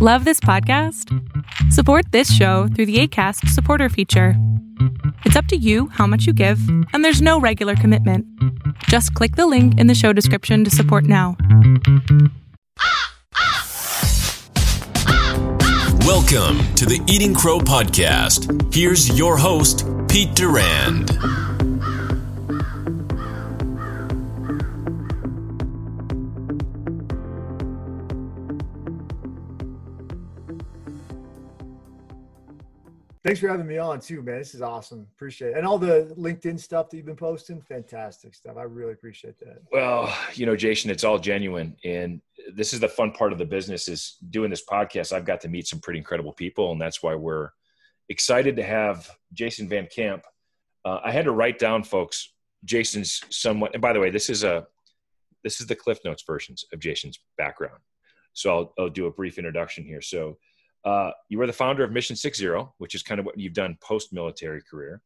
Love this podcast? Support this show through the ACAST supporter feature. It's up to you how much you give, and there's no regular commitment. Just click the link in the show description to support now. Welcome to the Eating Crow Podcast. Here's your host, Pete Durand. Thanks for having me on too, man. This is awesome. Appreciate it. And all the LinkedIn stuff that you've been posting, fantastic stuff. I really appreciate that. Well, you know, Jason, it's all genuine. And this is the fun part of the business is doing this podcast. I've got to meet some pretty incredible people. And that's why we're excited to have Jason Van Camp. Uh, I had to write down folks, Jason's somewhat, and by the way, this is a, this is the Cliff Notes versions of Jason's background. So I'll, I'll do a brief introduction here. So uh, you were the founder of Mission Six Zero, which is kind of what you've done post military career.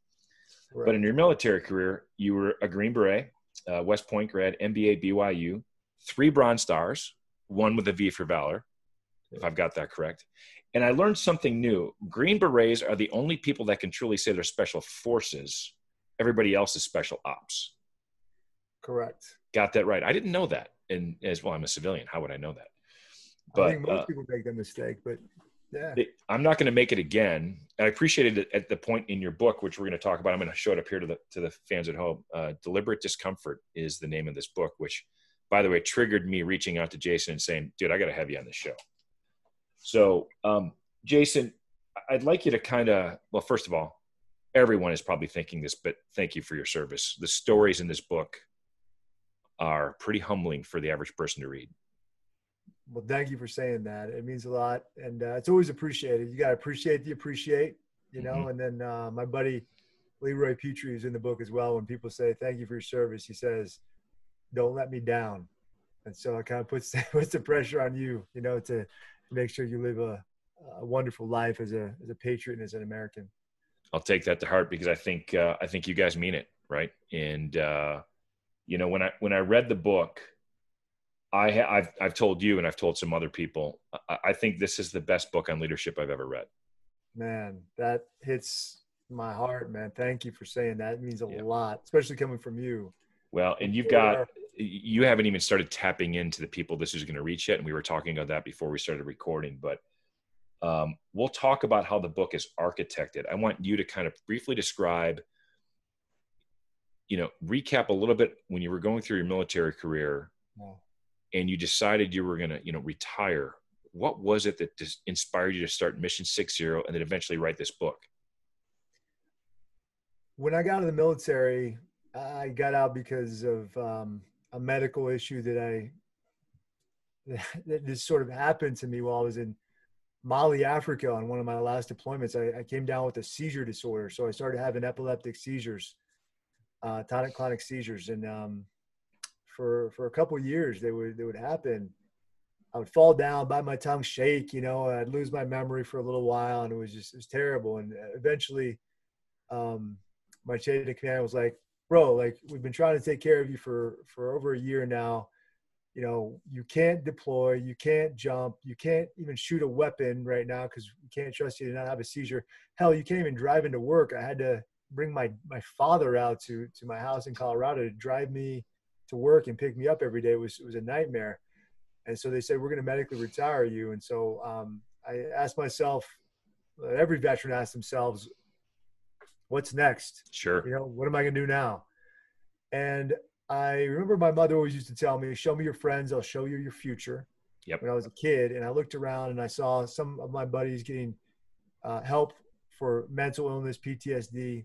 Right. But in your military career, you were a Green Beret, uh, West Point grad, MBA, BYU, three Bronze Stars, one with a V for Valor, if I've got that correct. And I learned something new. Green Berets are the only people that can truly say they're special forces. Everybody else is special ops. Correct. Got that right. I didn't know that. And as well, I'm a civilian. How would I know that? But I think most uh, people make that mistake, but yeah. I'm not going to make it again. I appreciated it at the point in your book, which we're going to talk about. I'm going to show it up here to the to the fans at home. Uh, Deliberate discomfort is the name of this book, which, by the way, triggered me reaching out to Jason and saying, "Dude, I got to have you on the show." So, um, Jason, I'd like you to kind of well, first of all, everyone is probably thinking this, but thank you for your service. The stories in this book are pretty humbling for the average person to read. Well, thank you for saying that. It means a lot, and uh, it's always appreciated. You got to appreciate the appreciate, you know. Mm-hmm. And then uh, my buddy Leroy Petry is in the book as well. When people say thank you for your service, he says, "Don't let me down." And so it kind of puts puts the pressure on you, you know, to make sure you live a, a wonderful life as a as a patriot and as an American. I'll take that to heart because I think uh, I think you guys mean it, right? And uh, you know, when I when I read the book I ha- I've I've told you and I've told some other people. I, I think this is the best book on leadership I've ever read. Man, that hits my heart, man. Thank you for saying that. It means a yeah. lot, especially coming from you. Well, and you've got you haven't even started tapping into the people this is going to reach yet, and we were talking about that before we started recording. But um, we'll talk about how the book is architected. I want you to kind of briefly describe, you know, recap a little bit when you were going through your military career. And you decided you were going to you know retire what was it that inspired you to start mission six zero and then eventually write this book? When i got out of the military i got out because of um, a medical issue that i that just sort of happened to me while i was in mali africa on one of my last deployments. I, I came down with a seizure disorder so i started having epileptic seizures uh, tonic-clonic seizures and um, for for a couple years they would they would happen. I would fall down bite my tongue shake you know i'd lose my memory for a little while and it was just it was terrible. And eventually um my chain of command was like bro like we've been trying to take care of you for for over a year now. You know you can't deploy you can't jump you can't even shoot a weapon right now because we can't trust you to not have a seizure. Hell you can't even drive into work. I had to bring my my father out to to my house in colorado to drive me to work and pick me up every day was was a nightmare. And so they said we're going to medically retire you. And so um, I asked myself, every veteran asks themselves, what's next? Sure. You know, what am I going to do now? And I remember my mother always used to tell me, "Show me your friends, I'll show you your future." Yep. When I was a kid, and I looked around and I saw some of my buddies getting uh, help for mental illness, PTSD,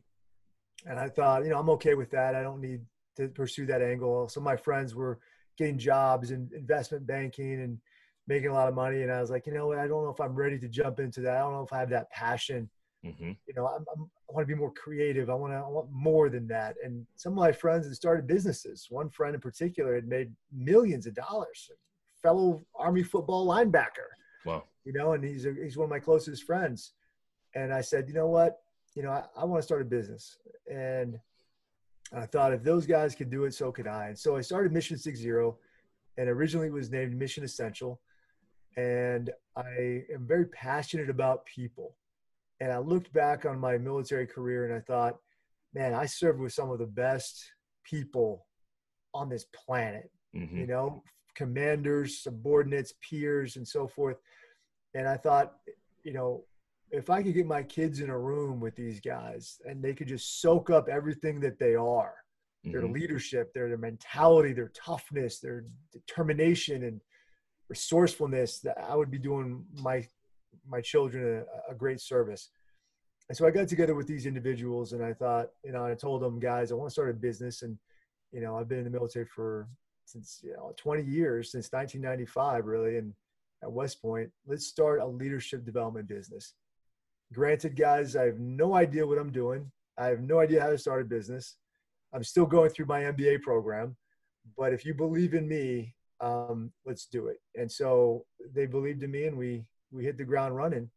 and I thought, you know, I'm okay with that. I don't need to pursue that angle. Some of my friends were getting jobs in investment banking and making a lot of money. And I was like, you know what? I don't know if I'm ready to jump into that. I don't know if I have that passion. Mm-hmm. You know, I'm, I'm, i want to be more creative. I want to, I want more than that. And some of my friends had started businesses. One friend in particular had made millions of dollars. Fellow Army football linebacker. Wow. You know, and he's a, he's one of my closest friends. And I said, you know what? You know, I, I want to start a business. And I thought if those guys could do it, so could I. And so I started Mission Six Zero, and originally it was named Mission Essential. and I am very passionate about people. And I looked back on my military career and I thought, man, I served with some of the best people on this planet, mm-hmm. you know, commanders, subordinates, peers, and so forth. And I thought, you know, if I could get my kids in a room with these guys and they could just soak up everything that they are, mm-hmm. their leadership, their, their mentality, their toughness, their determination and resourcefulness, that I would be doing my my children a, a great service. And so I got together with these individuals and I thought, you know, I told them, guys, I want to start a business. And, you know, I've been in the military for since, you know, 20 years, since 1995, really. And at West Point, let's start a leadership development business. Granted, guys, I have no idea what I'm doing. I have no idea how to start a business. I'm still going through my MBA program. But if you believe in me, um, let's do it. And so they believed in me and we, we hit the ground running.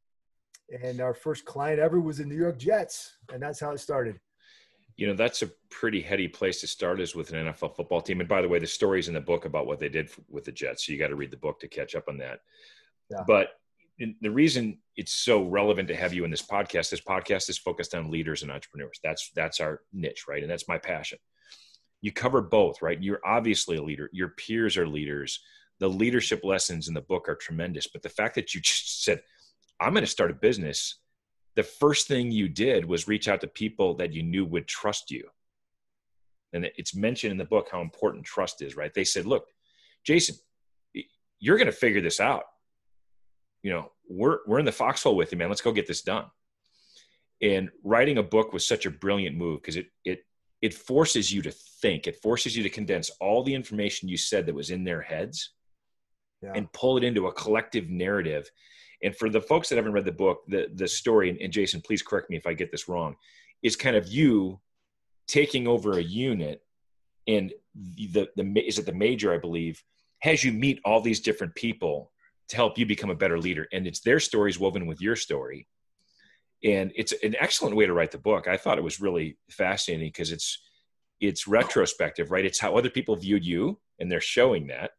And our first client ever was the New York Jets. And that's how it started. You know, that's a pretty heady place to start is with an NFL football team. And by the way, the story's in the book about what they did with the Jets. So you got to read the book to catch up on that. Yeah. But the reason it's so relevant to have you in this podcast, this podcast is focused on leaders and entrepreneurs. That's that's our niche, right? And that's my passion. You cover both, right? You're obviously a leader. Your peers are leaders. The leadership lessons in the book are tremendous. But the fact that you just said, "I'm going to start a business," the first thing you did was reach out to people that you knew would trust you. And it's mentioned in the book how important trust is, right? They said, "Look, Jason, you're going to figure this out you know, we're we're in the foxhole with you, man. Let's go get this done. And writing a book was such a brilliant move because it it it forces you to think. It forces you to condense all the information you said that was in their heads yeah. and pull it into a collective narrative. And for the folks that haven't read the book, the the story, and, and Jason, please correct me if I get this wrong, is kind of you taking over a unit and the the is it the major, I believe, has you meet all these different people to help you become a better leader. And it's their stories woven with your story. And it's an excellent way to write the book. I thought it was really fascinating because it's it's retrospective, right? It's how other people viewed you and they're showing that.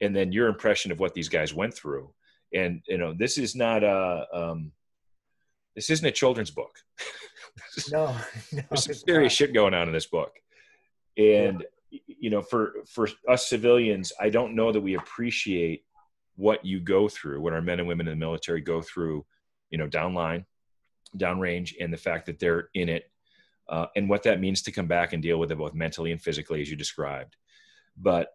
And then your impression of what these guys went through. And you know, this is not a um, this isn't a children's book. no, no, there's some serious not. shit going on in this book. And yeah. you know, for for us civilians, I don't know that we appreciate what you go through, what our men and women in the military go through, you know, downline, downrange, and the fact that they're in it, uh, and what that means to come back and deal with it both mentally and physically, as you described. But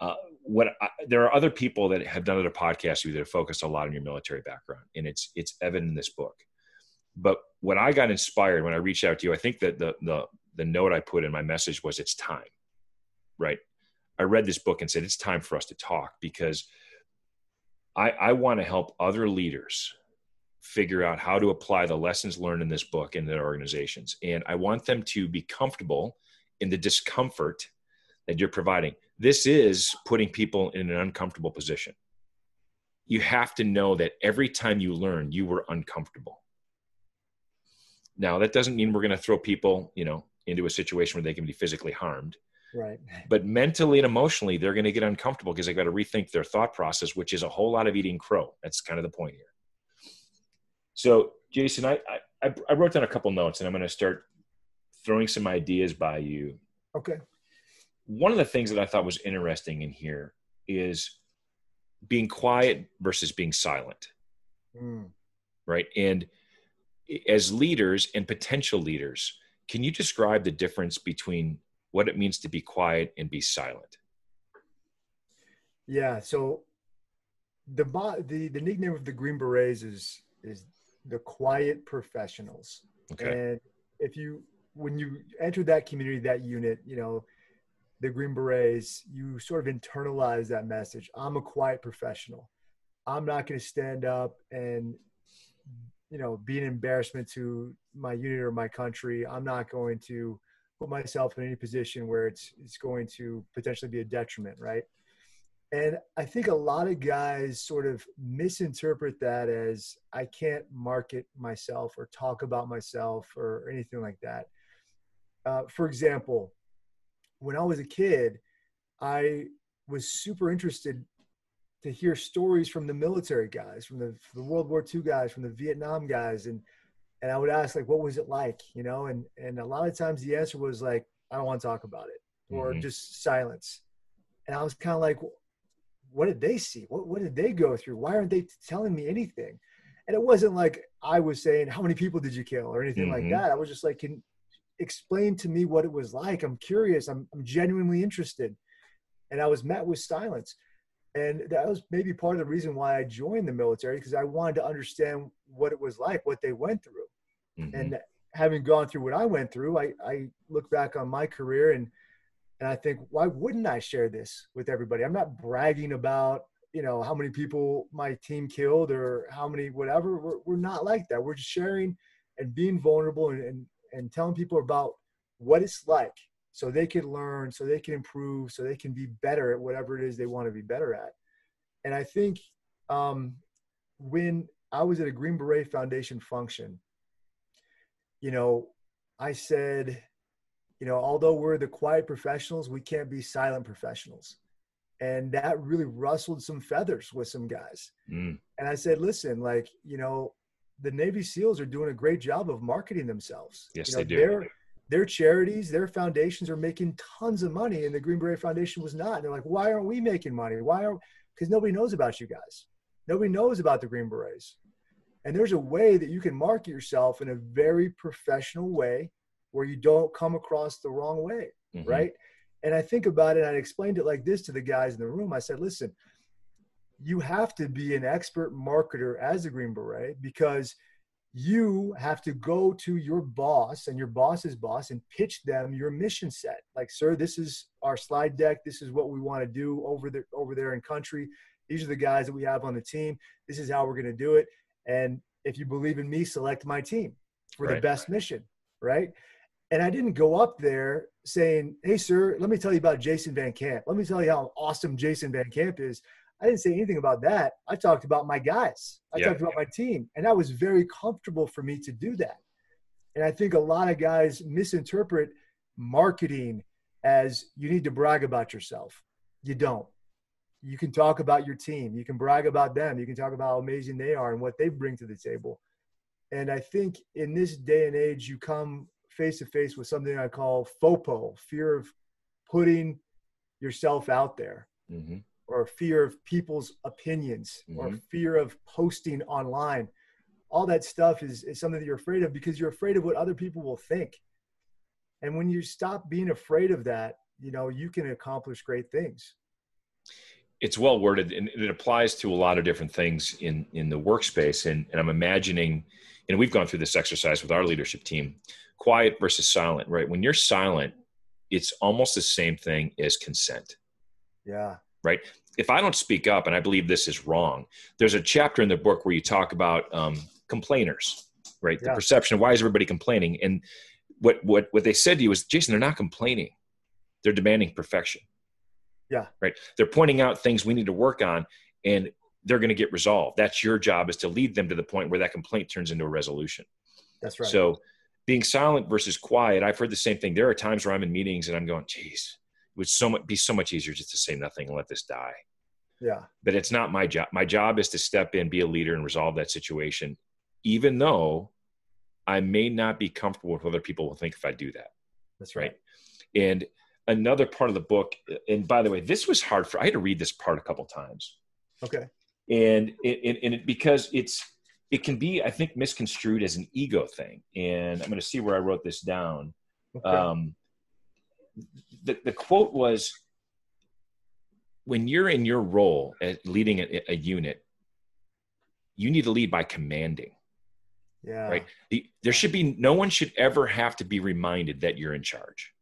uh, what I, there are other people that have done other podcasts with that have focused a lot on your military background, and it's it's evident in this book. But when I got inspired, when I reached out to you, I think that the the the note I put in my message was it's time, right? I read this book and said it's time for us to talk because I, I want to help other leaders figure out how to apply the lessons learned in this book in their organizations. And I want them to be comfortable in the discomfort that you're providing. This is putting people in an uncomfortable position. You have to know that every time you learn, you were uncomfortable. Now, that doesn't mean we're going to throw people, you know, into a situation where they can be physically harmed. Right. But mentally and emotionally, they're going to get uncomfortable because they've got to rethink their thought process, which is a whole lot of eating crow. That's kind of the point here. So, Jason, I, I, I wrote down a couple notes and I'm going to start throwing some ideas by you. Okay. One of the things that I thought was interesting in here is being quiet versus being silent. Mm. Right. And as leaders and potential leaders, can you describe the difference between what it means to be quiet and be silent. Yeah. So the the the nickname of the Green Berets is is the quiet professionals. Okay. And if you when you enter that community, that unit, you know, the Green Berets, you sort of internalize that message. I'm a quiet professional. I'm not going to stand up and you know be an embarrassment to my unit or my country. I'm not going to put myself in any position where it's it's going to potentially be a detriment, right? And I think a lot of guys sort of misinterpret that as I can't market myself or talk about myself or anything like that. Uh, for example, when I was a kid, I was super interested to hear stories from the military guys, from the, from the World War II guys, from the Vietnam guys, and and I would ask like, what was it like, you know? And and a lot of times the answer was like, I don't want to talk about it, or mm-hmm. just silence. And I was kind of like, what did they see? What what did they go through? Why aren't they telling me anything? And it wasn't like I was saying, how many people did you kill or anything mm-hmm. like that. I was just like, can explain to me what it was like. I'm curious. I'm, I'm genuinely interested. And I was met with silence. And that was maybe part of the reason why I joined the military because I wanted to understand what it was like, what they went through. Mm-hmm. And having gone through what I went through, I, I look back on my career and and I think, why wouldn't I share this with everybody? I'm not bragging about, you know, how many people my team killed or how many whatever. We're, we're not like that. We're just sharing and being vulnerable and, and, and telling people about what it's like so they can learn, so they can improve, so they can be better at whatever it is they want to be better at. And I think um, when I was at a Green Beret Foundation function, you know, I said, you know, although we're the quiet professionals, we can't be silent professionals. And that really rustled some feathers with some guys. Mm. And I said, listen, like, you know, the Navy SEALs are doing a great job of marketing themselves. Yes, you know, they do their charities, their foundations are making tons of money, and the Green Beret Foundation was not. And they're like, why aren't we making money? Why are? Because nobody knows about you guys. Nobody knows about the Green Berets. And there's a way that you can market yourself in a very professional way where you don't come across the wrong way, mm-hmm. right? And I think about it, and I explained it like this to the guys in the room. I said, listen, you have to be an expert marketer as a Green Beret because – you have to go to your boss and your boss's boss and pitch them your mission set like sir this is our slide deck this is what we want to do over there over there in country these are the guys that we have on the team this is how we're going to do it and if you believe in me select my team for right. the best mission right and i didn't go up there saying hey sir let me tell you about jason van camp let me tell you how awesome jason van camp is I didn't say anything about that. I talked about my guys. I yeah. talked about my team. And that was very comfortable for me to do that. And I think a lot of guys misinterpret marketing as you need to brag about yourself. You don't. You can talk about your team. You can brag about them. You can talk about how amazing they are and what they bring to the table. And I think in this day and age, you come face to face with something I call FOPO, fear of putting yourself out there. Mm-hmm or fear of people's opinions mm-hmm. or fear of posting online all that stuff is, is something that you're afraid of because you're afraid of what other people will think and when you stop being afraid of that you know you can accomplish great things it's well worded and it applies to a lot of different things in in the workspace and, and i'm imagining and we've gone through this exercise with our leadership team quiet versus silent right when you're silent it's almost the same thing as consent yeah right? If I don't speak up, and I believe this is wrong, there's a chapter in the book where you talk about um, complainers, right? Yeah. The perception of why is everybody complaining? And what what what they said to you was, Jason, they're not complaining; they're demanding perfection. Yeah. Right. They're pointing out things we need to work on, and they're going to get resolved. That's your job is to lead them to the point where that complaint turns into a resolution. That's right. So being silent versus quiet, I've heard the same thing. There are times where I'm in meetings and I'm going, geez, it would so much be so much easier just to say nothing and let this die. Yeah. But it's not my job. My job is to step in, be a leader, and resolve that situation, even though I may not be comfortable with what other people will think if I do that. That's right. right? And another part of the book, and by the way, this was hard for I had to read this part a couple times. Okay. And it, and it because it's it can be I think misconstrued as an ego thing. And I'm going to see where I wrote this down. Okay. Um, the, the quote was when you're in your role at leading a, a unit, you need to lead by commanding. Yeah. Right. The, there should be no one should ever have to be reminded that you're in charge.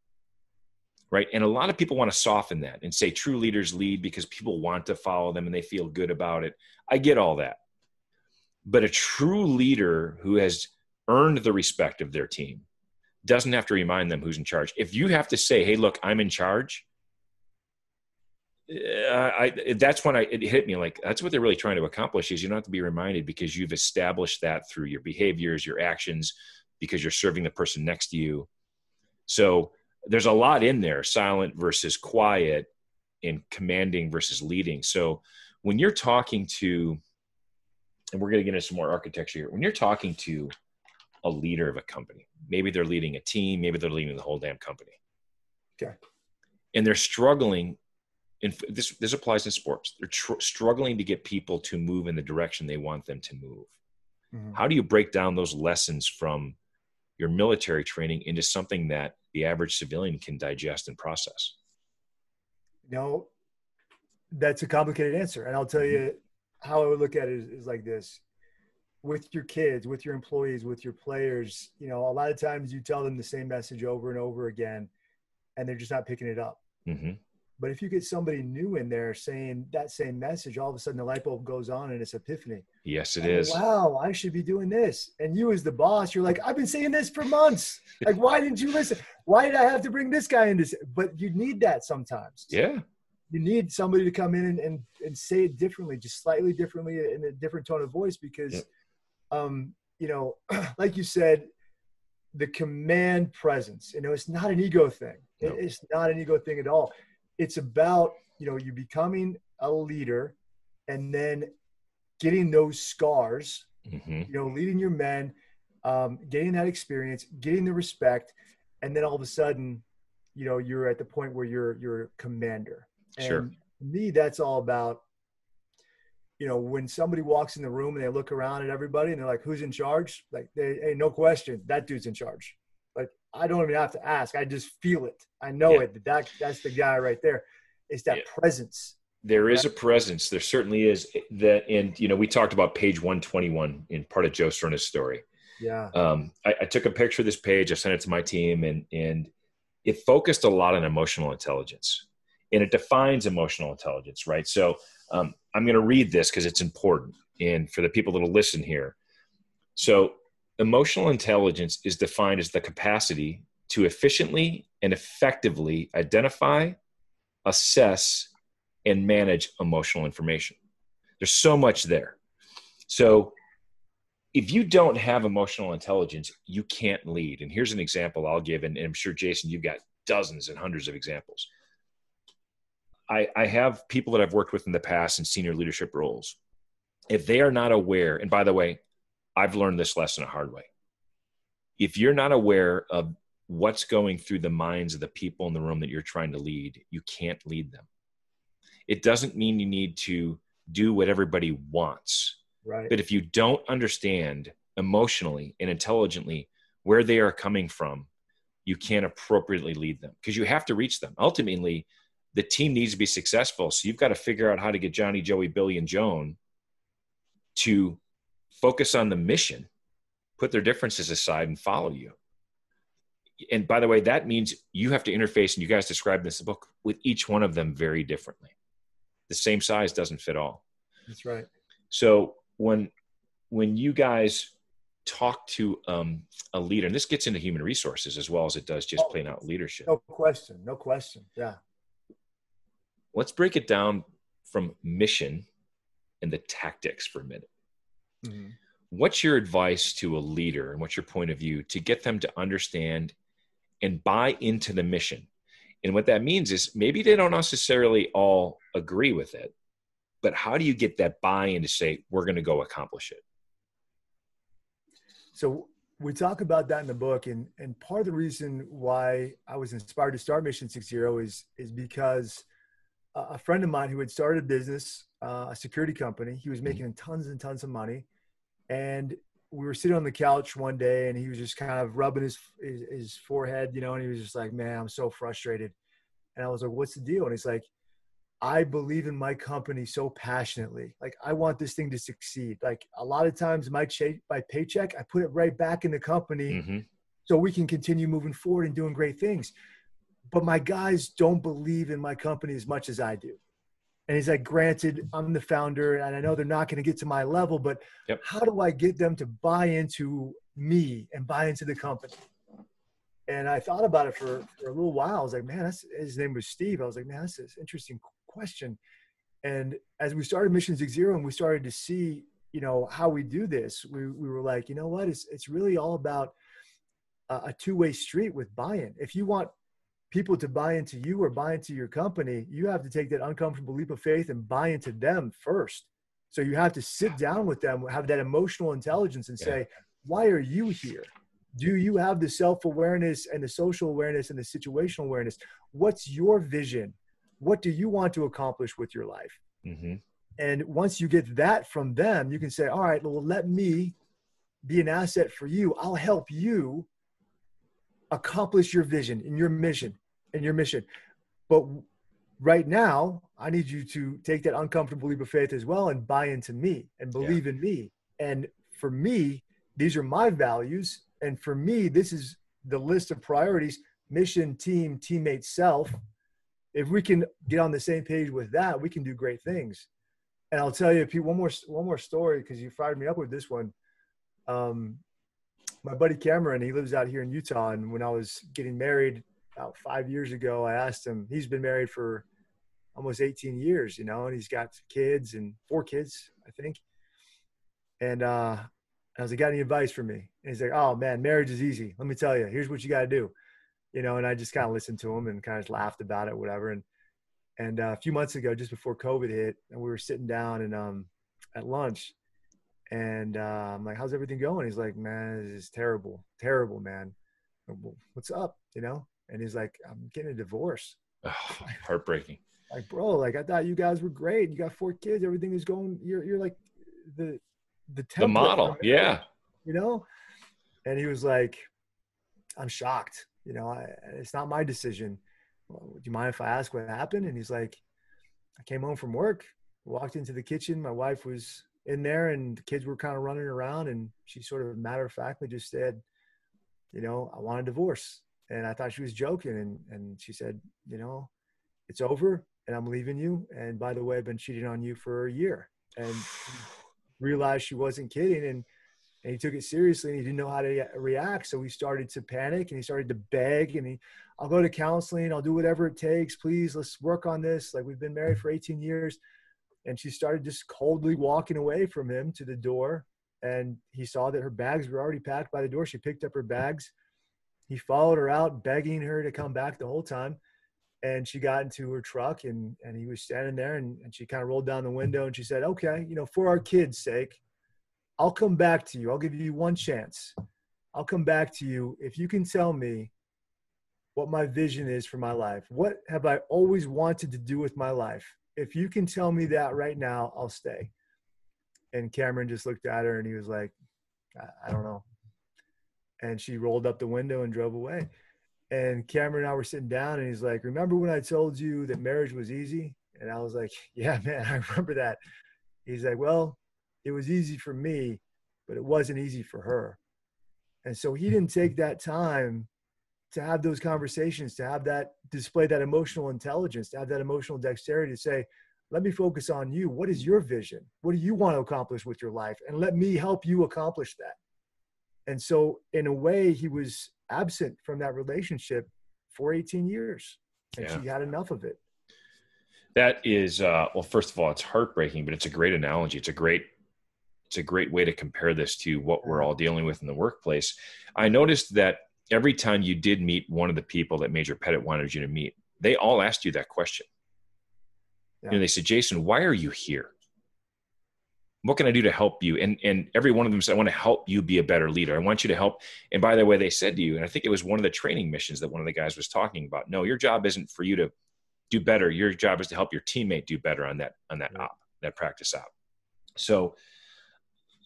Right. And a lot of people want to soften that and say true leaders lead because people want to follow them and they feel good about it. I get all that. But a true leader who has earned the respect of their team doesn't have to remind them who's in charge. If you have to say, "Hey, look, I'm in charge," uh, I, that's when I it hit me like that's what they're really trying to accomplish is you don't have to be reminded because you've established that through your behaviors, your actions, because you're serving the person next to you. So there's a lot in there: silent versus quiet, and commanding versus leading. So when you're talking to, and we're going to get into some more architecture here. When you're talking to a leader of a company, maybe they're leading a team, maybe they're leading the whole damn company. Okay. And they're struggling. And this this applies in sports. They're tr- struggling to get people to move in the direction they want them to move. Mm-hmm. How do you break down those lessons from your military training into something that the average civilian can digest and process? Know, that's a complicated answer. And I'll tell mm-hmm. you how I would look at it is, is, like this with your kids, with your employees, with your players, you know, a lot of times you tell them the same message over and over again and they're just not picking it up. Mm-hmm. But if you get somebody new in there saying that same message, all of a sudden the light bulb goes on and it's epiphany. Yes, it is. Wow, I should be doing this. And you, as the boss, you're like, I've been saying this for months. like, why didn't you listen? Why did I have to bring this guy in? This? But you need that sometimes. Yeah. You need somebody to come in and, and, and say it differently, just slightly differently in a different tone of voice because, yep. um, you know, like you said, the command presence, you know, it's not an ego thing. Nope. It's not an ego thing at all it's about you know you becoming a leader and then getting those scars mm-hmm. you know leading your men um, getting that experience getting the respect and then all of a sudden you know you're at the point where you're you're a commander. And sure. me that's all about you know when somebody walks in the room and they look around at everybody and they're like who's in charge? Like they hey no question that dude's in charge I don't even have to ask. I just feel it. I know yeah. it. That that's the guy right there. It's that yeah. presence. There is a presence. There certainly is. That and you know we talked about page one twenty one in part of Joe Serna's story. Yeah. Um, I, I took a picture of this page. I sent it to my team, and and it focused a lot on emotional intelligence, and it defines emotional intelligence, right? So um, I'm going to read this because it's important, and for the people that will listen here. So Emotional intelligence is defined as the capacity to efficiently and effectively identify, assess, and manage emotional information. There's so much there. So, if you don't have emotional intelligence, you can't lead. And here's an example I'll give, and I'm sure, Jason, you've got dozens and hundreds of examples. I, I have people that I've worked with in the past in senior leadership roles. If they are not aware, and by the way, I've learned this lesson a hard way. If you're not aware of what's going through the minds of the people in the room that you're trying to lead, you can't lead them. It doesn't mean you need to do what everybody wants. Right. But if you don't understand emotionally and intelligently where they are coming from, you can't appropriately lead them because you have to reach them. Ultimately, the team needs to be successful. So you've got to figure out how to get Johnny, Joey, Billy, and Joan to focus on the mission, put their differences aside, and follow you. And by the way, that means you have to interface, and you guys describe this in the book, with each one of them very differently. The same size doesn't fit all. That's right. So when when you guys talk to um, a leader, and this gets into human resources as well as it does just oh, plain out leadership. No question. No question. Yeah. Let's break it down from mission and the tactics for a minute. Mm-hmm. What's your advice to a leader and what's your point of view to get them to understand and buy into the mission? And what that means is maybe they don't necessarily all agree with it, but how do you get that buy in to say, we're going to go accomplish it? So we talk about that in the book. And, and part of the reason why I was inspired to start Mission Six Zero is, is because a friend of mine who had started a business, uh, a security company, he was mm-hmm. making tons and tons of money and we were sitting on the couch one day and he was just kind of rubbing his, his, his forehead, you know, and he was just like, man, I'm so frustrated. And I was like, what's the deal? And he's like, I believe in my company so passionately. Like I want this thing to succeed. Like a lot of times my check, my paycheck, I put it right back in the company mm-hmm. so we can continue moving forward and doing great things. But my guys don't believe in my company as much as I do. And he's like, granted, I'm the founder and I know they're not going to get to my level, but yep. how do I get them to buy into me and buy into the company? And I thought about it for, for a little while. I was like, man, that's, his name was Steve. I was like, man, that's an interesting question. And as we started Mission Zero and we started to see, you know, how we do this, we, we were like, you know what, it's, it's really all about a, a two-way street with buy-in. If you want people to buy into you or buy into your company, you have to take that uncomfortable leap of faith and buy into them first. So you have to sit down with them, have that emotional intelligence, and say, why are you here? Do you have the self awareness and the social awareness and the situational awareness? What's your vision? What do you want to accomplish with your life? Mm-hmm. And once you get that from them, you can say, all right, well, let me be an asset for you. I'll help you accomplish your vision and your mission and your mission. But right now, I need you to take that uncomfortable leap of faith as well and buy into me and believe yeah. in me. And for me, these are my values. And for me, this is the list of priorities mission, team, teammate, self. If we can get on the same page with that, we can do great things. And I'll tell you, Pete, one more one more story because you fired me up with this one. Um, my buddy Cameron, he lives out here in Utah, and when I was getting married about five years ago, I asked him. He's been married for almost 18 years, you know, and he's got kids and four kids, I think. And uh, I was like, got any advice for me? And he's like, oh man, marriage is easy. Let me tell you, here's what you got to do. You know, and I just kind of listened to him and kind of laughed about it, whatever. And, and uh, a few months ago, just before COVID hit, and we were sitting down and um, at lunch and uh, I'm like, how's everything going? He's like, man, this is terrible, terrible, man. What's up? You know? And he's like, I'm getting a divorce. Oh, heartbreaking. Like, bro, like I thought you guys were great. You got four kids. Everything is going. You're you're like the the the model, yeah. You know, and he was like, "I'm shocked. You know, I, it's not my decision. Well, do you mind if I ask what happened?" And he's like, "I came home from work, walked into the kitchen. My wife was in there, and the kids were kind of running around, and she sort of matter of factly just said, "You know, I want a divorce." And I thought she was joking, and and she said, "You know, it's over, and I'm leaving you. And by the way, I've been cheating on you for a year." And realized she wasn't kidding and and he took it seriously and he didn't know how to react. So he started to panic and he started to beg and he i'll go to counseling. I'll do whatever it takes. Please let's work on this. Like we've been married for 18 years. And she started just coldly walking away from him to the door and he saw that her bags were already packed by the door. She picked up her bags he followed her out begging her to come back the whole time. And she got into her truck and and he was standing there and, and she kind of rolled down the window and she said okay you know for our kids sake i'll come back to you. I'll give you one chance. I'll come back to you if you can tell me what my vision is for my life. What have i always wanted to do with my life? If you can tell me that right now i'll stay. And cameron just looked at her and he was like i, I don't know and she rolled up the window and drove away and Cameron and I were sitting down, and he's like, "Remember when I told you that marriage was easy?" And I was like, "Yeah, man, I remember that." He's like, "Well, it was easy for me, but it wasn't easy for her." And so he didn't take that time to have those conversations, to have that display that emotional intelligence, to have that emotional dexterity to say, let me focus on you. What is your vision? What do you want to accomplish with your life? And let me help you accomplish that. And so, in a way, he was absent from that relationship for 18 years and yeah. she had enough of it. That is uh, well first of all it's heartbreaking but it's a great analogy. It's a great it's a great way to compare this to what we're all dealing with in the workplace. I noticed that every time you did meet one of the people that major pettit wanted you to meet they all asked you that question. Yeah. you know they said jason why are you here what can I do to help you? And and every one of them said, I want to help you be a better leader. I want you to help. And by the way, they said to you, and I think it was one of the training missions that one of the guys was talking about. No, your job isn't for you to do better. Your job is to help your teammate do better on that on that op, that practice op. So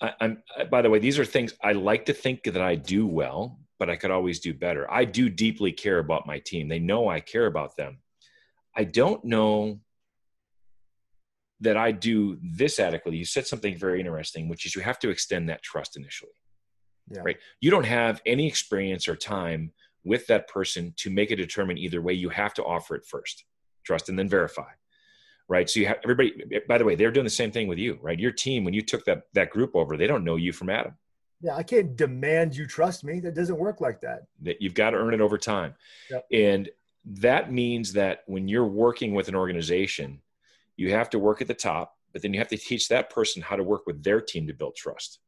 I, am by the way, these are things I like to think that I do well, but I could always do better. I do deeply care about my team. They know I care about them. I don't know that I do this adequately. You said something very interesting, which is you have to extend that trust initially. Yeah. Right. You don't have any experience or time with that person to make a determine either way. You have to offer it first, trust and then verify. Right. So you have everybody, by the way, they're doing the same thing with you, right? Your team, when you took that, that group over, they don't know you from Adam. Yeah. I can't demand you trust me. That doesn't work like that. That you've got to earn it over time. Yep. And that means that when you're working with an organization, you have to work at the top, but then you have to teach that person how to work with their team to build trust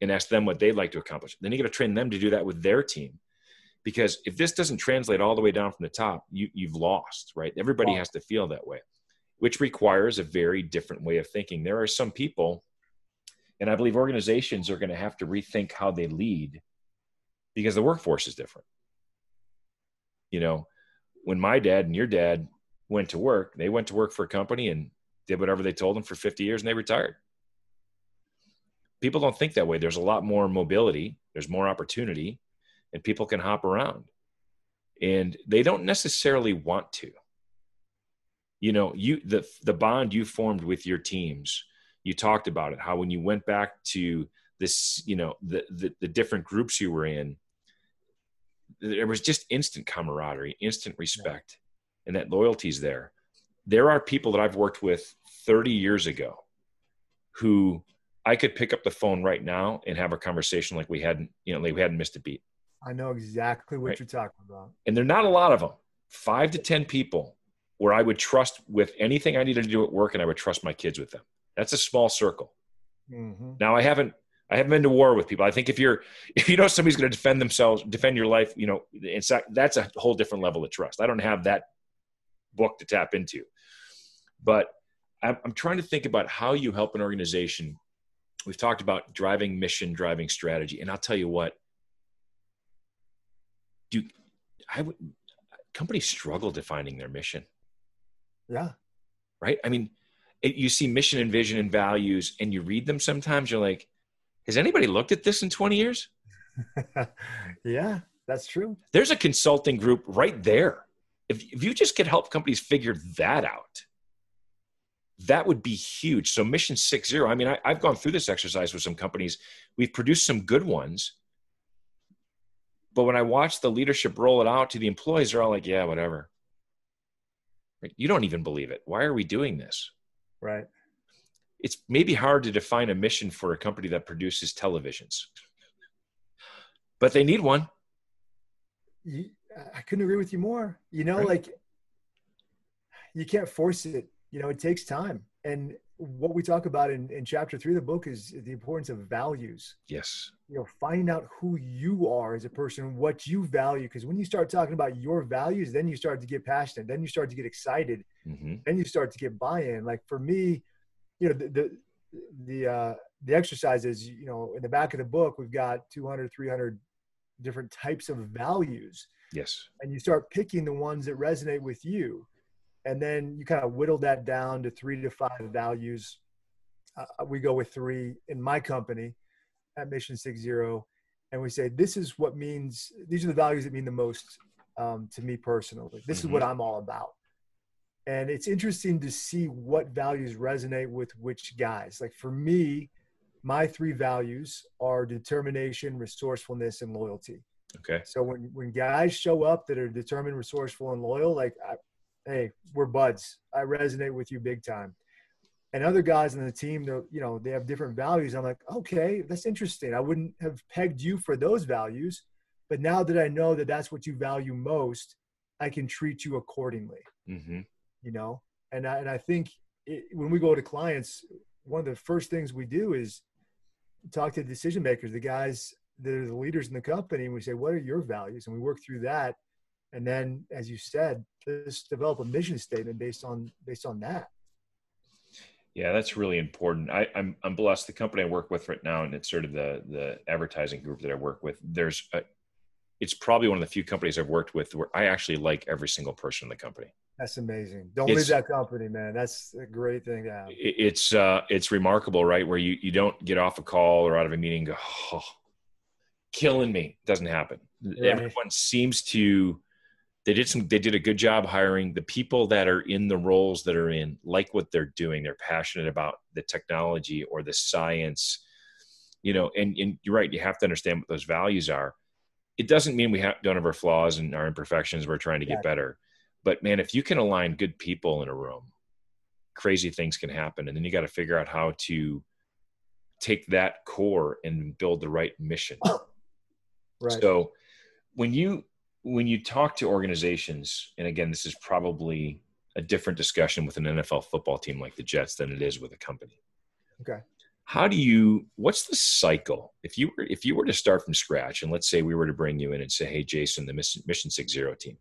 and ask them what they'd like to accomplish. Then you got to train them to do that with their team because if this doesn't translate all the way down from the top you, you've lost right everybody wow. has to feel that way which requires a very different way of thinking there are some people and i believe organizations are going to have to rethink how they lead because the workforce is different you know when my dad and your dad went to work. They went to work for a company and did whatever they told them for 50 years and they retired. People don't think that way. There's a lot more mobility. There's more opportunity and people can hop around. And they don't necessarily want to. You know you the the bond you formed with your teams you talked about it how when you went back to this you know the the, the different groups you were in there was just instant camaraderie instant respect. And that loyalty's there there are people that i've worked with 30 years ago who i could pick up the phone right now and have a conversation like we hadn't you know like we hadn't missed a beat I know exactly what right. you're talking about. And they're not a lot of them. Five to 10 people where I would trust with anything I needed to do at work and I would trust my kids with them. That's a small circle. Mm-hmm. Now I haven't I haven't been to war with people. I think if you're if you know somebody's going to defend themselves, defend your life, you know, that's a whole different level of trust. I don't have that book to tap into, but I'm, I'm trying to think about how you help an organization. We've talked about driving mission, driving strategy, and I'll tell you what, do I would companies struggle defining their mission. Yeah. Right. I mean, it, you see mission and vision and values, and you read them. Sometimes you're like, has anybody looked at this in 20 years? yeah, that's true. There's a consulting group right there. If, if you just could help companies figure that out, that would be huge. So Mission Six Zero. I mean, I, I've gone through this exercise with some companies. We've produced some good ones but when I watch the leadership roll it out to the employees, they're all like, yeah, whatever. You don't even believe it. Why are we doing this? Right. It's maybe hard to define a mission for a company that produces televisions, but they need one. I couldn't agree with you more. You know, right. like you can't force it. You know, it takes time. And what we talk about in, in chapter three of the book is the importance of values. Yes. You know, finding out who you are as a person, what you value. Because when you start talking about your values, then you start to get passionate. Then you start to get excited. Mm-hmm. Then you start to get buy-in. Like for me, you know, the the the, uh, the exercises, you know, in the back of the book, we've got 200, 300 different types of values. Yes. And you start picking the ones that resonate with you and then you kind of whittle that down to three to five values. Uh, we go with three in my company at Mission Six Zero, and we say this is what means. These are the values that mean the most um, to me personally. This mm-hmm. is what I'm all about. And it's interesting to see what values resonate with which guys. Like for me, my three values are determination, resourcefulness, and loyalty. Okay. So when when guys show up that are determined, resourceful, and loyal, like I, hey, we're buds. I resonate with you big time. And other guys on the team, you know, they have different values. I'm like, okay, that's interesting. I wouldn't have pegged you for those values, but now that I know that that's what you value most, I can treat you accordingly. Mm-hmm. You know, and I, and I think it, when we go to clients, one of the first things we do is talk to the decision makers, the guys that are the leaders in the company, and we say, what are your values? And we work through that. And then as you said just develop a mission statement based on based on that. Yeah that's really important. I, I'm, I'm blessed. The company i work with right now and it's sort of the the advertising group that i work with there's a, it's probably one of the few companies i've worked with where i actually like every single person in the company that's amazing. Don't it's, leave that company man. That's a great thing to have. It's uh it's remarkable right? Where you you don't get off a call or out of a meeting go oh, killing me. Doesn't happen. Right. everyone seems to they did some they did a good job hiring the people that are in the roles that are in like what they're doing they're passionate about the technology or the science. You know and, and you're right you have to understand what those values are. It doesn't mean we have, don't have our flaws and our imperfections we're trying to get better but man if you can align good people in a room crazy things can happen. And then you got to figure out how to take that core and build the right mission. Right. So when you when you talk to organizations, and again, this is probably a different discussion with an NFL football team like the Jets than it is with a company. Okay. how do you what's the cycle? If you were if you were to start from scratch and let's say we were to bring you in and say hey jason the mission, mission 60 team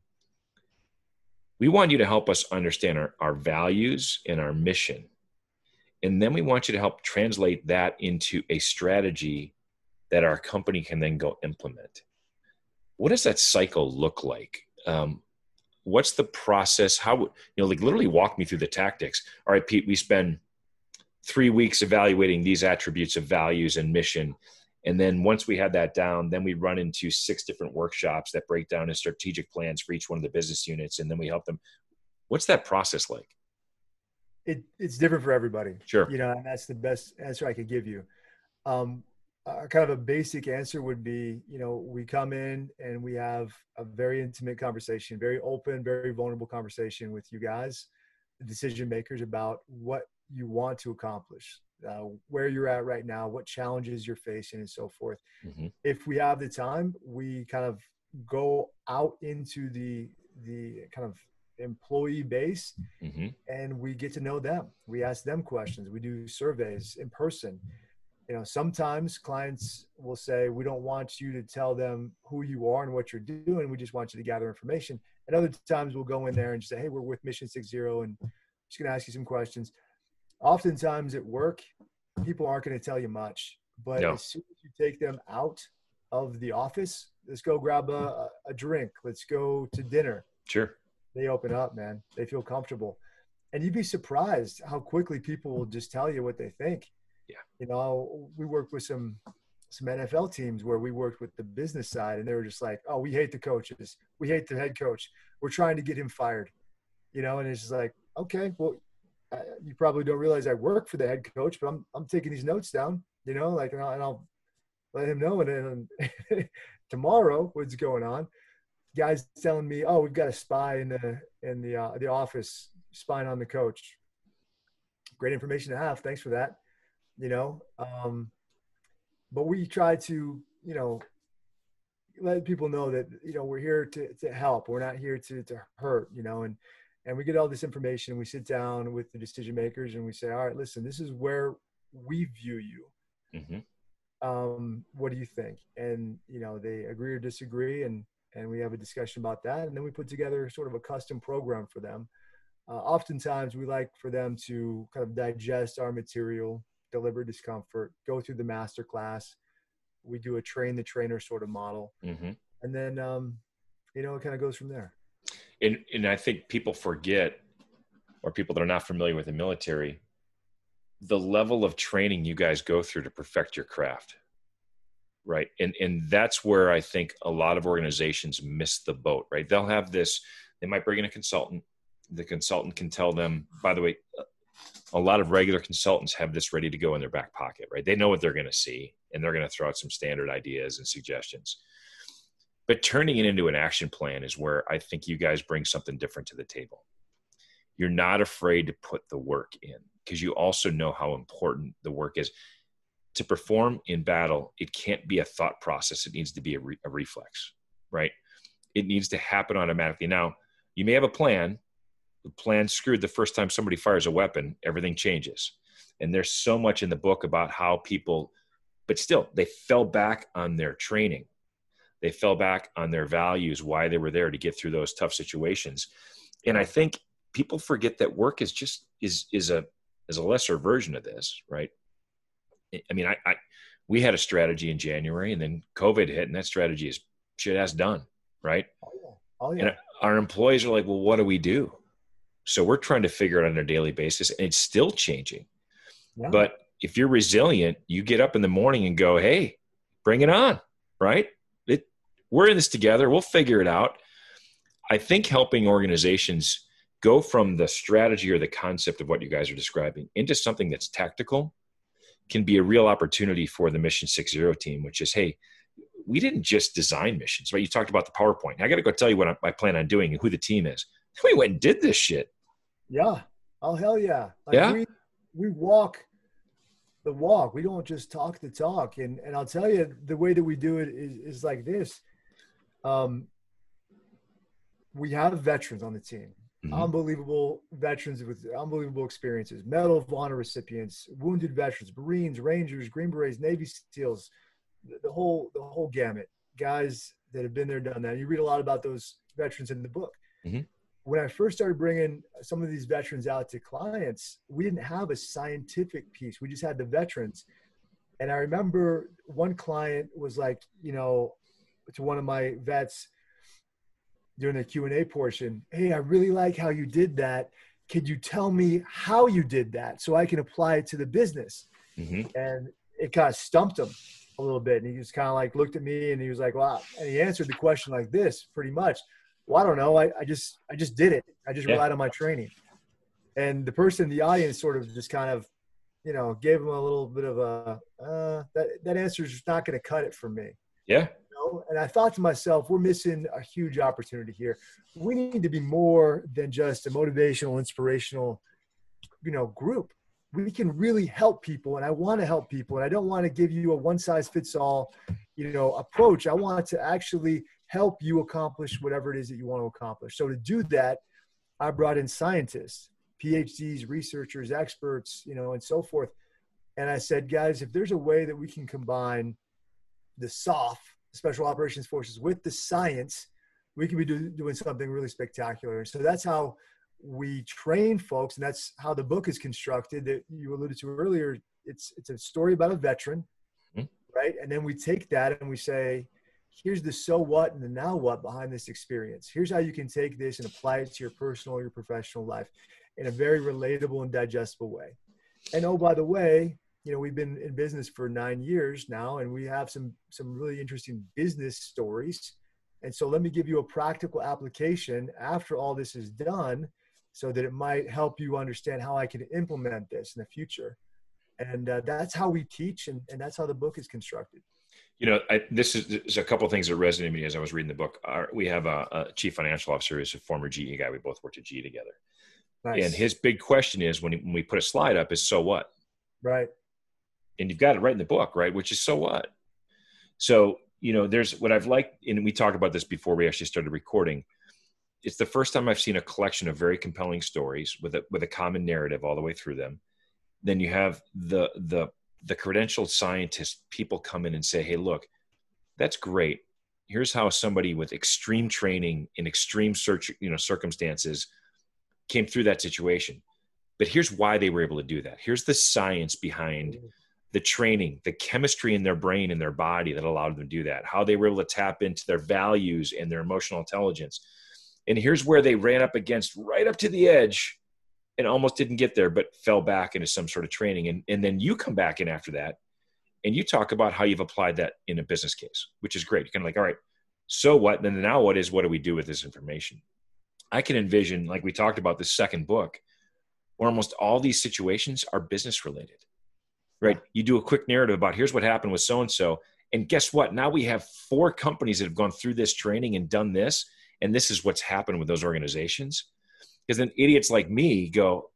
we want you to help us understand our, our values and our mission. And then we want you to help translate that into a strategy that our company can then go implement. What does that cycle look like? Um, what's the process? How you know like literally walk me through the tactics. All right pete we spend three weeks evaluating these attributes of values and mission. And then once we had that down, then we run into six different workshops that break down in strategic plans for each one of the business units. And then we help them. What's that process like? It, it's different for everybody. Sure. You know, and that's the best answer I could give you. Um, uh, kind of a basic answer would be, you know, we come in and we have a very intimate conversation, very open, very vulnerable conversation with you guys, the decision makers about what you want to accomplish, uh, where you're at right now, what challenges you're facing, and so forth. Mm-hmm. If we have the time, we kind of go out into the the kind of employee base mm-hmm. and we get to know them we ask them questions we do surveys in person you know sometimes clients will say we don't want you to tell them who you are and what you're doing we just want you to gather information and other times we'll go in there and say hey we're with mission 60 and just going to ask you some questions oftentimes at work, people aren't going to tell you much. But no. as soon as you take them out of the office, let's go grab a, a drink. Let's go to dinner. Sure. They open up, man. They feel comfortable. And you'd be surprised how quickly people will just tell you what they think. Yeah. You know, we worked with some some NFL teams where we worked with the business side and they were just like, oh, we hate the coaches. We hate the head coach. We're trying to get him fired. You know, and it's just like, okay, well, you probably don't realize I work for the head coach, but I'm I'm taking these notes down, you know, like and I'll, and I'll let him know. And then tomorrow, what's going on? Guys telling me, oh, we've got a spy in the in the uh, the office spying on the coach. Great information to have. Thanks for that. You know, um, but we try to, you know, let people know that you know we're here to to help. We're not here to to hurt. You know, and and we get all this information and we sit down with the decision makers and we say all right listen this is where we view you. Mm-hmm. um, what do you think? And you know they agree or disagree and and we have a discussion about that and then we put together sort of a custom program for them. Uh, oftentimes we like for them to kind of digest our material Deliberate Discomfort go through the master class. We do a train the trainer sort of model. Mm-hmm. and then um, you know it kind of goes from there and and I think people forget, or people that are not familiar with the military, the level of training you guys go through to perfect your craft, right? And and that's where I think a lot of organizations miss the boat, right? They'll have this. They might bring in a consultant. The consultant can tell them, by the way, a lot of regular consultants have this ready to go in their back pocket, right? They know what they're going to see, and they're going to throw out some standard ideas and suggestions but turning it into an action plan is where I think you guys bring something different to the table. You're not afraid to put the work in because you also know how important the work is. To perform in battle, it can't be a thought process, it needs to be a, re- a reflex, right? It needs to happen automatically. Now, you may have a plan. The plan screwed the first time somebody fires a weapon, everything changes. And there's so much in the book about how people, but still, they fell back on their training they fell back on their values, why they were there to get through those tough situations. And I think people forget that work is just is is a is a lesser version of this, right? I mean, I, I we had a strategy in January, and then COVID hit, and that strategy is shit ass done, right? Oh yeah. Oh yeah. And our employees are like, well, what do we do? So we're trying to figure it out on a daily basis, and it's still changing. Yeah. But if you're resilient, you get up in the morning and go, hey, bring it on, right? We're in this together. We'll figure it out. I think helping organizations go from the strategy or the concept of what you guys are describing into something that's tactical can be a real opportunity for the Mission 60 team, which is, hey, we didn't just design missions, right? You talked about the PowerPoint. I got to go tell you what I plan on doing and who the team is. We went and did this shit. Yeah. Oh, hell yeah. Like yeah. We, we walk the walk. We don't just talk the talk. And, and I'll tell you, the way that we do it is, is like this um, we have veterans on the team. mm-hmm. unbelievable veterans with unbelievable experiences, Medal of Honor recipients, wounded veterans, Marines, Rangers, Green Berets, Navy SEALs, the, the whole the whole gamut. Guys that have been there, done that. You read a lot about those veterans in the book. Mm-hmm. When I first started bringing some of these veterans out to clients, we didn't have a scientific piece. We just had the veterans. And I remember one client was like, you know, to one of my vets, during the q&a portion hey i really like how you did that. Could you tell me how you did that so i can apply it to the business? Mm-hmm. and it kind of stumped him a little bit and he just kind of like looked at me and he was like wow and he answered the question like this pretty much well i don't know. I, I just i just did it. I just yeah. relied on my training. And the person in the audience sort of just kind of you know gave him a little bit of a uh, that that answer is not going to cut it for me. Yeah and I thought to myself, we're missing a huge opportunity here. We need to be more than just a motivational, inspirational, you know, group. We can really help people, and I want to help people, and I don't want to give you a one size fits all, you know, approach. I want to actually help you accomplish whatever it is that you want to accomplish. So to do that, I brought in scientists, PhDs, researchers, experts, you know, and so forth. And I said, guys, if there's a way that we can combine the soft special operations forces with the science, we can be do, doing something really spectacular. So that's how we train folks, and that's how the book is constructed that you alluded to earlier. It's it's a story about a veteran, mm-hmm. right? And then we take that and we say, here's the so what and the now what behind this experience. Here's how you can take this and apply it to your personal your professional life in a very relatable and digestible way. And oh, by the way, you know we've been in business for nine years now and we have some some really interesting business stories. And so let me give you a practical application after all this is done so that it might help you understand how i can implement this in the future. And uh, that's how we teach and, and that's how the book is constructed. You know I, this is there's a couple things that resonated with me as i was reading the book. Our, we have a, a, chief financial officer who's a former GE guy. We both worked at GE together. Nice. and his big question is when, he, when we put a slide up is so what? Right and you've got it right in the book, right? Which is so what? So, you know, there's what I've liked, and we talked about this before we actually started recording. It's the first time I've seen a collection of very compelling stories with a with a common narrative all the way through them. Then you have the the the credentialed scientists, people come in and say, Hey, look, that's great. Here's how somebody with extreme training in extreme search, you know, circumstances came through that situation. But here's why they were able to do that. Here's the science behind mm-hmm. The training, the chemistry in their brain and their body that allowed them to do that, how they were able to tap into their values and their emotional intelligence. And here's where they ran up against right up to the edge and almost didn't get there, but fell back into some sort of training. And, and then you come back in after that and you talk about how you've applied that in a business case, which is great. You're kind of like, all right, so what? Then now what is what do we do with this information? I can envision, like we talked about the second book, where almost all these situations are business related right? You do a quick narrative about here's what happened with so and so. And guess what? Now we have four companies that have gone through this training and done this. And this is what's happened with those organizations. Because then idiots like me go,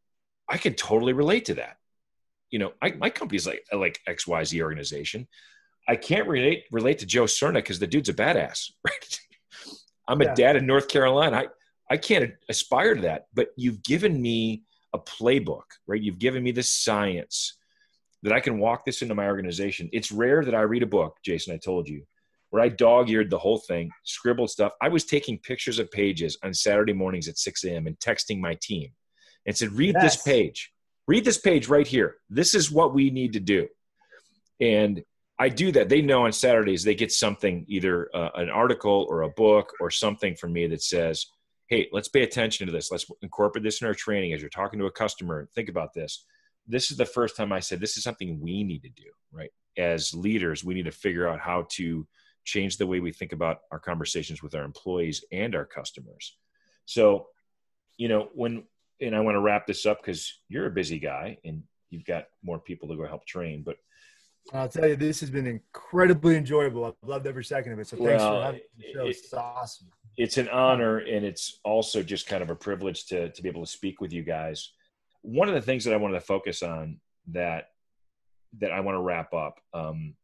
I can totally relate to that. You know, I, my company's like like XYZ organization. I can't relate relate to Joe Serna because the dude's a badass, right? I'm yeah. a dad in North Carolina. I, I can't aspire to that, but you've given me a playbook, right? You've given me the science that I can walk this into my organization. It's rare that I read a book, Jason, I told you, where I dog eared the whole thing, scribbled stuff. I was taking pictures of pages on Saturday mornings at 6 a.m. and texting my team and said, read yes. this page. Read this page right here. This is what we need to do. And I do that. They know on Saturdays they get something, either uh, an article or a book or something from me that says, hey, let's pay attention to this. Let's incorporate this in our training as you're talking to a customer. Think about this this is the first time I said this is something we need to do, right? As leaders, we need to figure out how to change the way we think about our conversations with our employees and our customers. So, you know, when, and I want to wrap this up because you're a busy guy and you've got more people to go help train, but I'll tell you, this has been incredibly enjoyable. I've loved every second of it. So thanks well, for having the show. It's awesome. It's an honor, and it's also just kind of a privilege to to be able to speak with you guys one of the things that I wanted to focus on that that I want to wrap up. Um,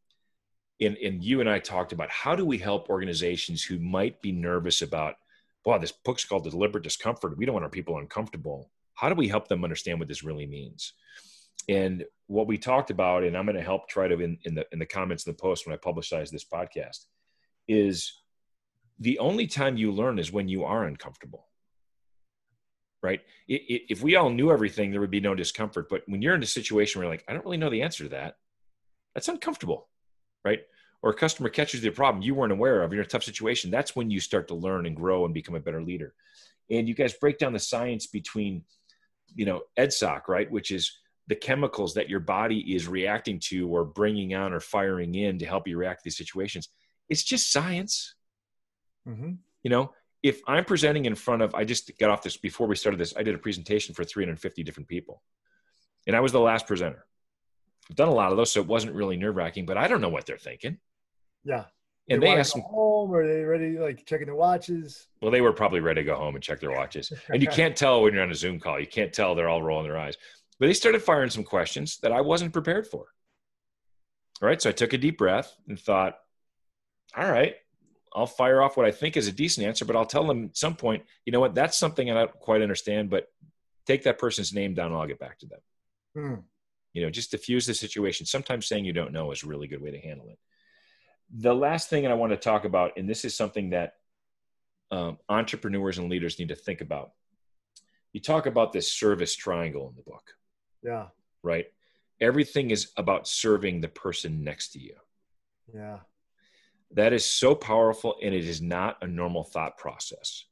and, you and I talked about how do we help organizations who might be nervous about wow, this book's called Deliberate Discomfort. We don't want our people uncomfortable. How do we help them understand what this really means? And what we talked about, and I'm going to help try to in, in the in the comments in the post when I publicize this podcast, is the only time you learn is when you are uncomfortable. Right? If we all knew everything, there would be no discomfort. But when you're in a situation where you're like, I don't really know the answer to that, that's uncomfortable, right? Or a customer catches the problem you weren't aware of, you're in a tough situation. That's when you start to learn and grow and become a better leader. And you guys break down the science between, you know, EDSOC, right, which is the chemicals that your body is reacting to or bringing on or firing in to help you react to these situations. It's just science. Mm-hmm. You know, if I'm presenting in front of, I just got off this before we started this, I did a presentation for 350 different people. And I was the last presenter. I've done a lot of those, so it wasn't really nerve wracking, but I don't know what they're thinking. Yeah. And they, they asked them home, or they ready like checking their watches? Well, they were probably ready to go home and check their watches. and you can't tell when you're on a Zoom call. You can't tell they're all rolling their eyes. But they started firing some questions that I wasn't prepared for. All right. So I took a deep breath and thought, all right, I'll fire off what I think is a decent answer, but I'll tell them at some point, you know what, that's something I don't quite understand, but take that person's name down and I'll get back to them. Hmm. You know, just diffuse the situation. Sometimes saying you don't know is a really good way to handle it. The last thing that I want to talk about, and this is something that um, entrepreneurs and leaders need to think about. You talk about this service triangle in the book. Yeah. Right. Everything is about serving the person next to you. Yeah. That is so powerful, and it is not a normal thought process.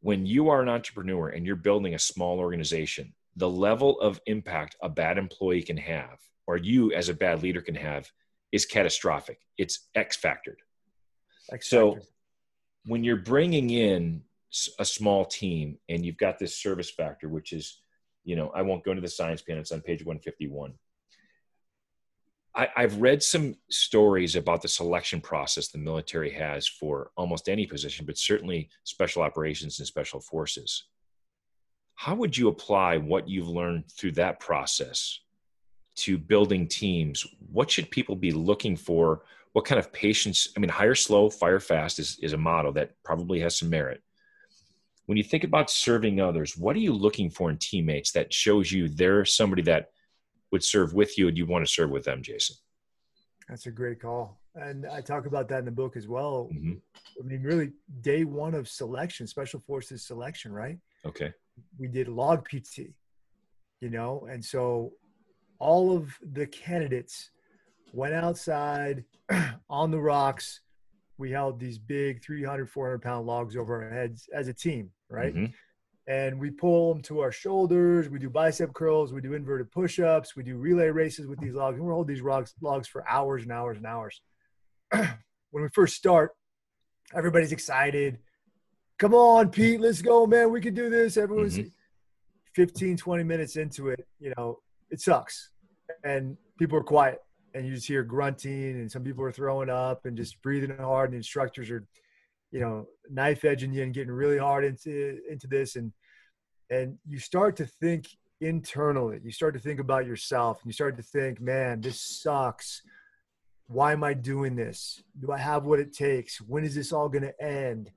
When you are an entrepreneur and you're building a small organization, the level of impact a bad employee can have, or you as a bad leader can have, is catastrophic. It's X factored. So when you're bringing in a small team and you've got this service factor, which is, you know, I won't go into the science pan, it's on page 151. I, have read some stories about the selection process the military has for almost any position, but certainly special operations and special forces. How would you apply what you've learned through that process to building teams? What should people be looking for? What kind of patience? I mean, hire slow, fire fast is, is a model that probably has some merit. When you think about serving others, what are you looking for in teammates that shows you they're somebody that would serve with you and you want to serve with them, Jason. That's a great call. And I talk about that in the book as well. Mm-hmm. I mean, really, day one of selection, special forces selection, right? Okay. We did log PT, you know, and so all of the candidates went outside on the rocks. We held these big 300, 400 pound logs over our heads as a team, right? Mm-hmm and we pull them to our shoulders. We do bicep curls. We do inverted push-ups. We do relay races with these logs, and we hold these logs, logs for hours and hours and hours. when we first start, everybody's excited. Come on, Pete, let's go, man. We can do this. Everyone's mm-hmm. 15, 20 minutes into it. You know, it sucks, and people are quiet, and you just hear grunting, and some people are throwing up and just breathing hard, and the instructors are – you know knife edging you and getting really hard into into this. And and you start to think internally. You start to think about yourself and you start to think man this sucks. Why am i doing this? Do i have what it takes? When is this all going to end?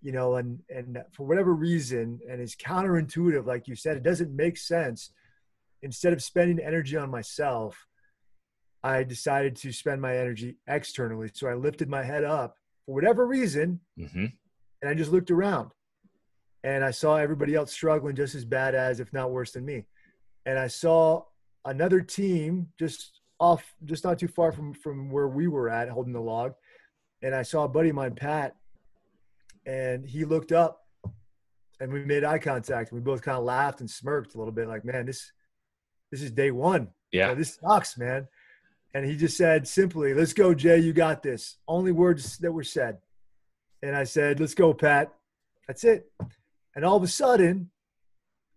You know and and for whatever reason and it's counterintuitive like you said it doesn't make sense. Instead of spending energy on myself i decided to spend my energy externally. So i lifted my head up for whatever reason, mm-hmm. And I just looked around and I saw everybody else struggling just as bad as, if not worse than me. And I saw another team just off, just not too far from from where we were at, holding the log. And I saw a buddy of mine, Pat, and he looked up, and we made eye contact. And we both kind of laughed and smirked a little bit, like, "Man, this this is day one. Yeah, you know, this sucks, man." And he just said simply, Let's go, Jay. You got this. Only words that were said. And I said, Let's go, Pat. That's it. And all of a sudden,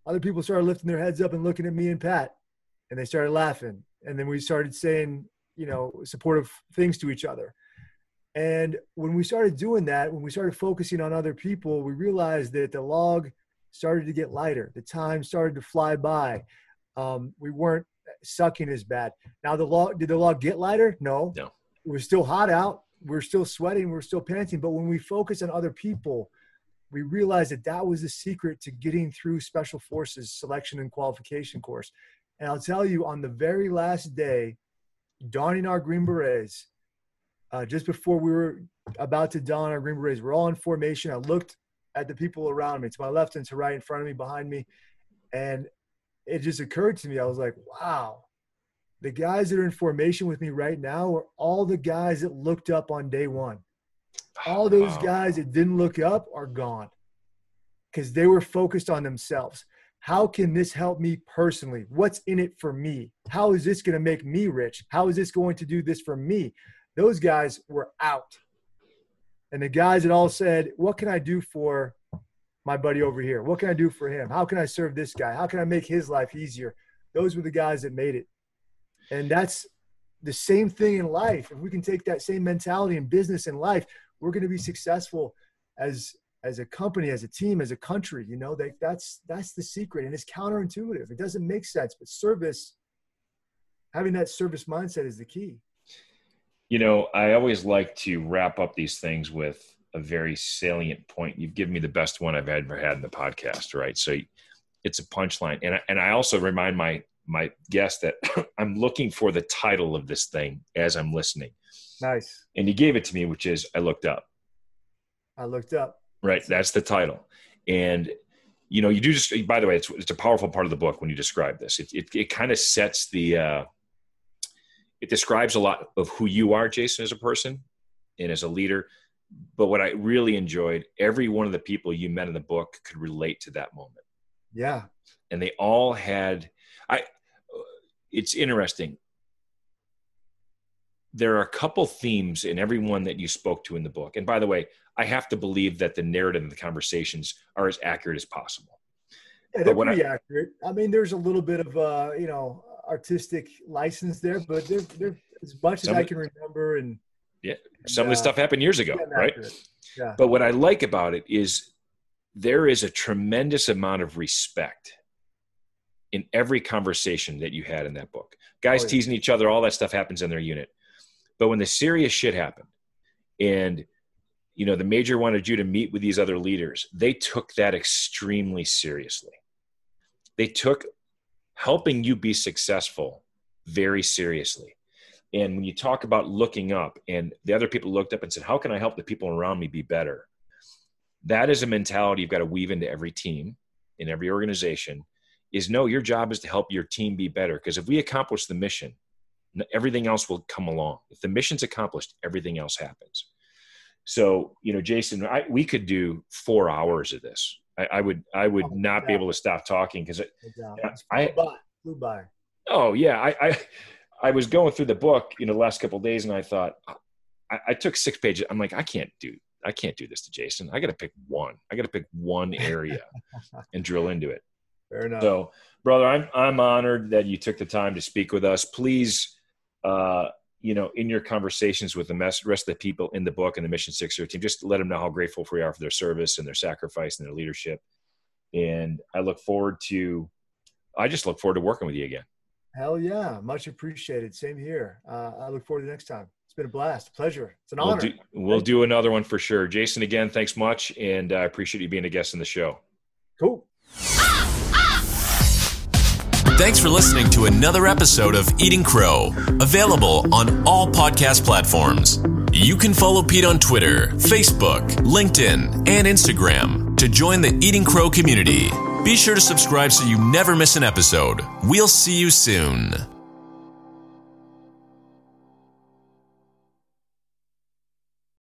other people started lifting their heads up and looking at me and Pat. And they started laughing. And then we started saying, you know, supportive things to each other. And when we started doing that, when we started focusing on other people, we realized that the log started to get lighter. The time started to fly by. Um, we weren't sucking as bad. Now the log did the log get lighter? No. No. It was still hot out. We're still sweating. We're still panting. But when we focus on other people, we realized that that was the secret to getting through special forces selection and qualification course. And I'll tell you, on the very last day, donning our green berets, uh, just before we were about to don our green berets, we're all in formation. I looked at the people around me, to my left and to right, in front of me, behind me, and it just occurred to me. I was like, wow, the guys that are in formation with me right now are all the guys that looked up on day one. All those wow. guys that didn't look up are gone because they were focused on themselves. How can this help me personally? What's in it for me? How is this going to make me rich? How is this going to do this for me? Those guys were out. And the guys that all said, What can I do for my buddy over here? What can I do for him? How can I serve this guy? How can I make his life easier? Those were the guys that made it. And that's the same thing in life. If we can take that same mentality in business and life, we're going to be successful as as a company, as a team, as a country. You know, that that's that's the secret, and it's counterintuitive. It doesn't make sense, but service, having that service mindset is the key. You know, I always like to wrap up these things with a very salient point. You've given me the best one I've ever had in the podcast, right? So it's a punchline, and I, and I also remind my my guest that I'm looking for the title of this thing as I'm listening. Nice. And you gave it to me, which is I looked up. I looked up. Right. That's the title. And you know, you do just. By the way, it's it's a powerful part of the book when you describe this. It it, it kind of sets the. Uh, it describes a lot of who you are, Jason, as a person and as a leader. But what I really enjoyed, every one of the people you met in the book could relate to that moment. Yeah. And they all had. I it's interesting. There are a couple themes in every one that you spoke to in the book. And by the way, I have to believe that the narrative and the conversations are as accurate as possible. Yeah, they're pretty I, accurate. I mean, there's a little bit of uh, you know artistic license there, but they're, they're as much as I can remember. And yeah, some and, of the uh, stuff happened years ago, right? Yeah. But what I like about it is there is a tremendous amount of respect in every conversation that you had in that book. Guys oh, yeah. teasing each other, all that stuff happens in their unit. But when the serious shit happened and you know the major wanted you to meet with these other leaders, they took that extremely seriously. They took helping you be successful very seriously. And when you talk about looking up and the other people looked up and said, How can I help the people around me be better? That is a mentality you've got to weave into every team, in every organization is no, your job is to help your team be better. Because if we accomplish the mission, everything else will come along. If the mission's accomplished, everything else happens. So, you know, Jason, I, we could do four hours of this. I, I would, I would oh, not yeah. be able to stop talking because I, flew by. Oh yeah, I, I, I was going through the book, you know, the last couple days, and I thought, I, I took six pages. I'm like, I can't do, I can't do this to Jason. I got to pick one. I got to pick one area and drill into it. Fair enough. So, brother, I'm I'm honored that you took the time to speak with us. Please, uh, you know, in your conversations with the rest of the people in the book and the Mission Six Zero team, just let them know how grateful we are for their service and their sacrifice and their leadership. And I look forward to, I just look forward to working with you again. Hell yeah, much appreciated. Same here. Uh, I look forward to the next time. It's been a blast, pleasure. It's an we'll honor. Do, we'll do another one for sure. Jason, again, thanks much, and I appreciate you being a guest in the show. Cool. Thanks for listening to another episode of Eating Crow, available on all podcast platforms. You can follow Pete on Twitter, Facebook, LinkedIn, and Instagram to join the Eating Crow community. Be sure to subscribe so you never miss an episode. We'll see you soon.